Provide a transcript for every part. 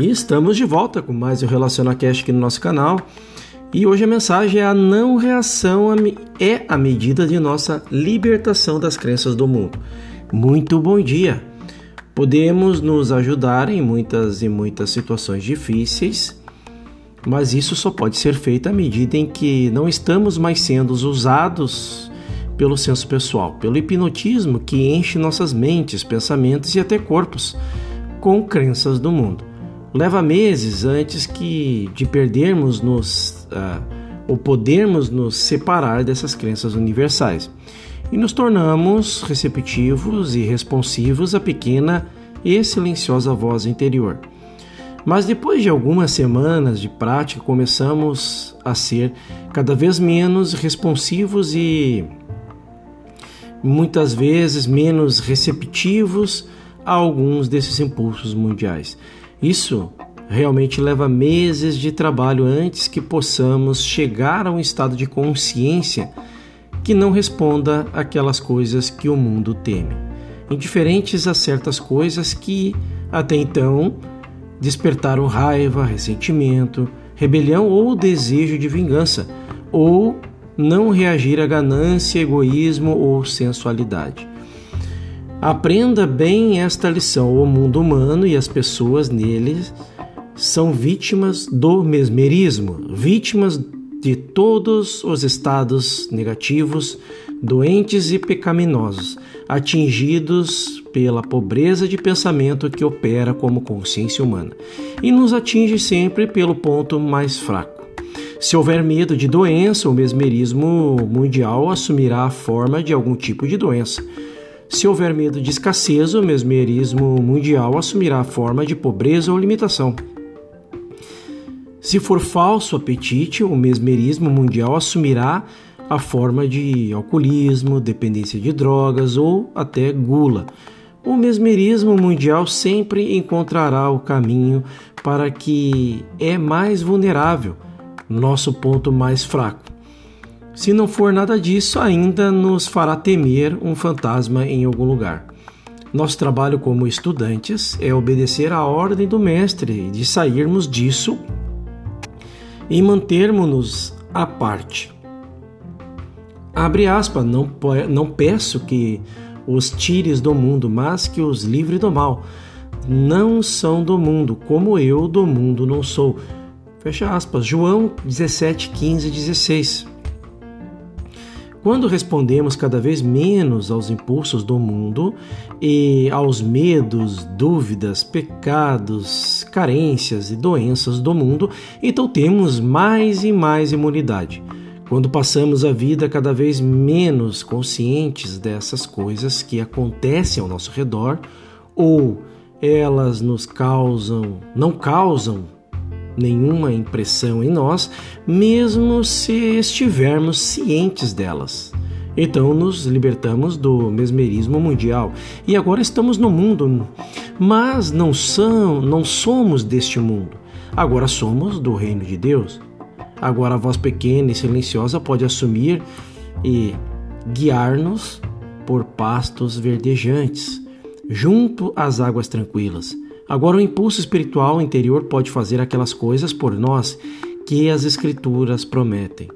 E estamos de volta com mais o RelacionaCast aqui no nosso canal. E hoje a mensagem é a não reação é a medida de nossa libertação das crenças do mundo. Muito bom dia! Podemos nos ajudar em muitas e muitas situações difíceis, mas isso só pode ser feito à medida em que não estamos mais sendo usados pelo senso pessoal, pelo hipnotismo que enche nossas mentes, pensamentos e até corpos com crenças do mundo. Leva meses antes que de perdermos nos uh, ou podermos nos separar dessas crenças universais e nos tornamos receptivos e responsivos à pequena e silenciosa voz interior. Mas depois de algumas semanas de prática, começamos a ser cada vez menos responsivos e muitas vezes menos receptivos a alguns desses impulsos mundiais. Isso realmente leva meses de trabalho antes que possamos chegar a um estado de consciência que não responda aquelas coisas que o mundo teme, indiferentes a certas coisas que até então despertaram raiva, ressentimento, rebelião ou desejo de vingança, ou não reagir a ganância, egoísmo ou sensualidade. Aprenda bem esta lição: o mundo humano e as pessoas nele são vítimas do mesmerismo, vítimas de todos os estados negativos, doentes e pecaminosos, atingidos pela pobreza de pensamento que opera como consciência humana, e nos atinge sempre pelo ponto mais fraco. Se houver medo de doença, o mesmerismo mundial assumirá a forma de algum tipo de doença. Se houver medo de escassez, o mesmerismo mundial assumirá a forma de pobreza ou limitação. Se for falso apetite, o mesmerismo mundial assumirá a forma de alcoolismo, dependência de drogas ou até gula. O mesmerismo mundial sempre encontrará o caminho para que é mais vulnerável nosso ponto mais fraco. Se não for nada disso, ainda nos fará temer um fantasma em algum lugar. Nosso trabalho como estudantes é obedecer à ordem do Mestre de sairmos disso e mantermos-nos à parte. Abre aspas, não, não peço que os tires do mundo, mas que os livre do mal. Não são do mundo, como eu do mundo não sou. Fecha aspas. João 17, 15 e 16. Quando respondemos cada vez menos aos impulsos do mundo e aos medos, dúvidas, pecados, carências e doenças do mundo, então temos mais e mais imunidade. Quando passamos a vida cada vez menos conscientes dessas coisas que acontecem ao nosso redor, ou elas nos causam, não causam nenhuma impressão em nós, mesmo se estivermos cientes delas. Então nos libertamos do mesmerismo mundial e agora estamos no mundo, mas não são, não somos deste mundo. Agora somos do reino de Deus. Agora a voz pequena e silenciosa pode assumir e guiar-nos por pastos verdejantes, junto às águas tranquilas. Agora, o impulso espiritual interior pode fazer aquelas coisas por nós que as Escrituras prometem.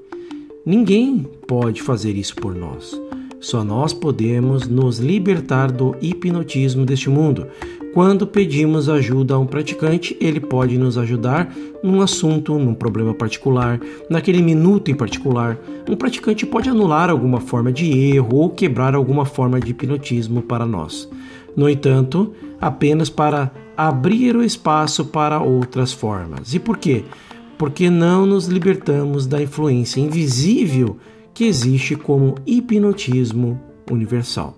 Ninguém pode fazer isso por nós. Só nós podemos nos libertar do hipnotismo deste mundo. Quando pedimos ajuda a um praticante, ele pode nos ajudar num assunto, num problema particular, naquele minuto em particular. Um praticante pode anular alguma forma de erro ou quebrar alguma forma de hipnotismo para nós. No entanto, apenas para abrir o espaço para outras formas. E por quê? Porque não nos libertamos da influência invisível que existe como hipnotismo universal.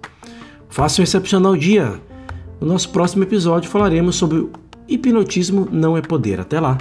Faça um excepcional dia. No nosso próximo episódio falaremos sobre hipnotismo não é poder. Até lá!